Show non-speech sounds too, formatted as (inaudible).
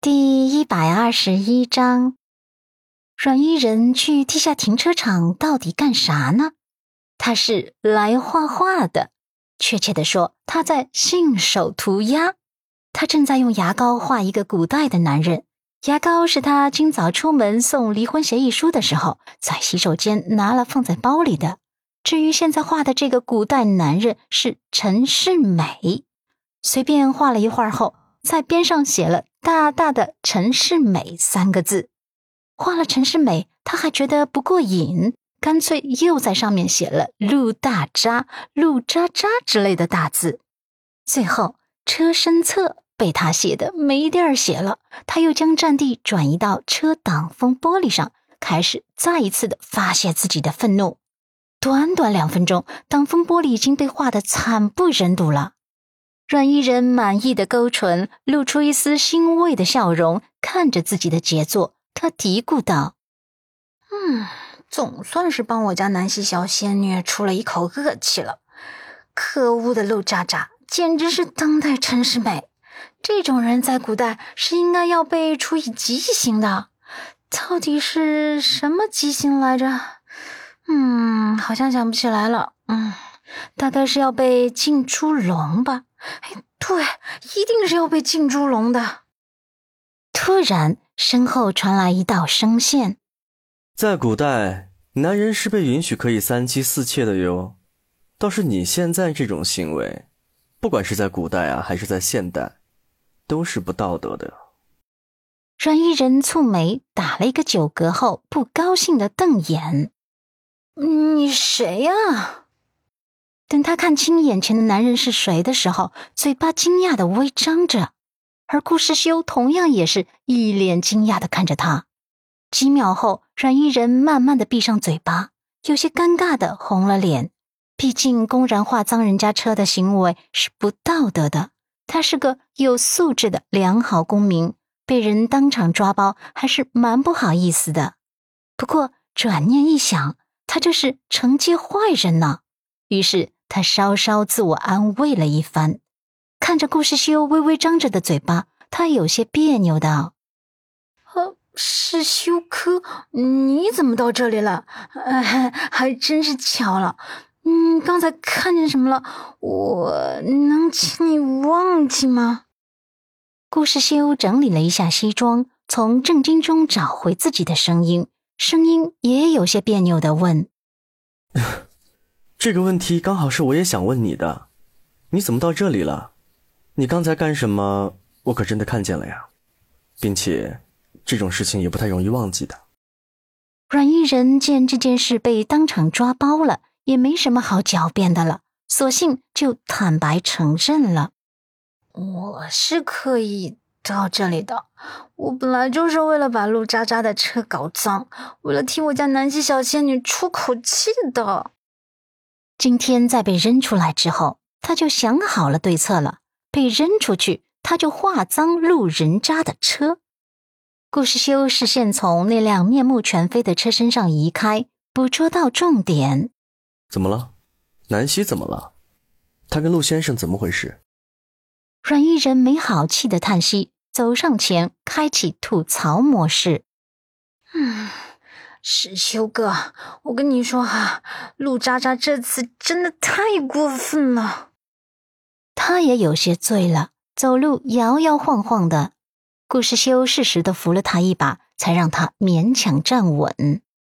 第一百二十一章，阮依人去地下停车场到底干啥呢？他是来画画的，确切的说，他在信手涂鸦。他正在用牙膏画一个古代的男人，牙膏是他今早出门送离婚协议书的时候，在洗手间拿了放在包里的。至于现在画的这个古代男人是陈世美，随便画了一会儿后，在边上写了大大的“陈世美”三个字。画了陈世美，他还觉得不过瘾，干脆又在上面写了“陆大渣”“陆渣渣”之类的大字。最后，车身侧被他写的没地儿写了，他又将战地转移到车挡风玻璃上，开始再一次的发泄自己的愤怒。短短两分钟，挡风玻璃已经被画得惨不忍睹了。阮依人满意的勾唇，露出一丝欣慰的笑容，看着自己的杰作，他嘀咕道：“嗯，总算是帮我家南溪小仙女出了一口恶气了。可恶的陆渣渣，简直是当代陈世美！这种人在古代是应该要被处以极刑的。到底是什么极刑来着？”嗯，好像想不起来了。嗯，大概是要被浸猪笼吧？哎，对，一定是要被浸猪笼的。突然，身后传来一道声线：“在古代，男人是被允许可以三妻四妾的哟。倒是你现在这种行为，不管是在古代啊，还是在现代，都是不道德的。”阮一人蹙眉，打了一个酒嗝后，不高兴的瞪眼。你谁呀？等他看清眼前的男人是谁的时候，嘴巴惊讶的微张着，而顾世修同样也是一脸惊讶的看着他。几秒后，阮依人慢慢的闭上嘴巴，有些尴尬的红了脸。毕竟公然画脏人家车的行为是不道德的，他是个有素质的良好公民，被人当场抓包还是蛮不好意思的。不过转念一想。他就是惩戒坏人呢，于是他稍稍自我安慰了一番，看着顾世修微微张着的嘴巴，他有些别扭道：“呃，世修哥，你怎么到这里了？哎，还真是巧了。嗯，刚才看见什么了？我能请你忘记吗？”顾世修整理了一下西装，从震惊中找回自己的声音。声音也有些别扭的问：“ (laughs) 这个问题刚好是我也想问你的，你怎么到这里了？你刚才干什么？我可真的看见了呀，并且这种事情也不太容易忘记的。”阮依人见这件事被当场抓包了，也没什么好狡辩的了，索性就坦白承认了：“我是刻意。”到这里的，我本来就是为了把陆渣渣的车搞脏，为了替我家南溪小仙女出口气的。今天在被扔出来之后，他就想好了对策了。被扔出去，他就化脏路人渣的车。顾世修视线从那辆面目全非的车身上移开，捕捉到重点。怎么了？南希怎么了？他跟陆先生怎么回事？阮依人没好气的叹息。走上前，开启吐槽模式。嗯，石修哥，我跟你说哈，陆渣渣这次真的太过分了。他也有些醉了，走路摇摇晃晃的。顾世修适时的扶了他一把，才让他勉强站稳。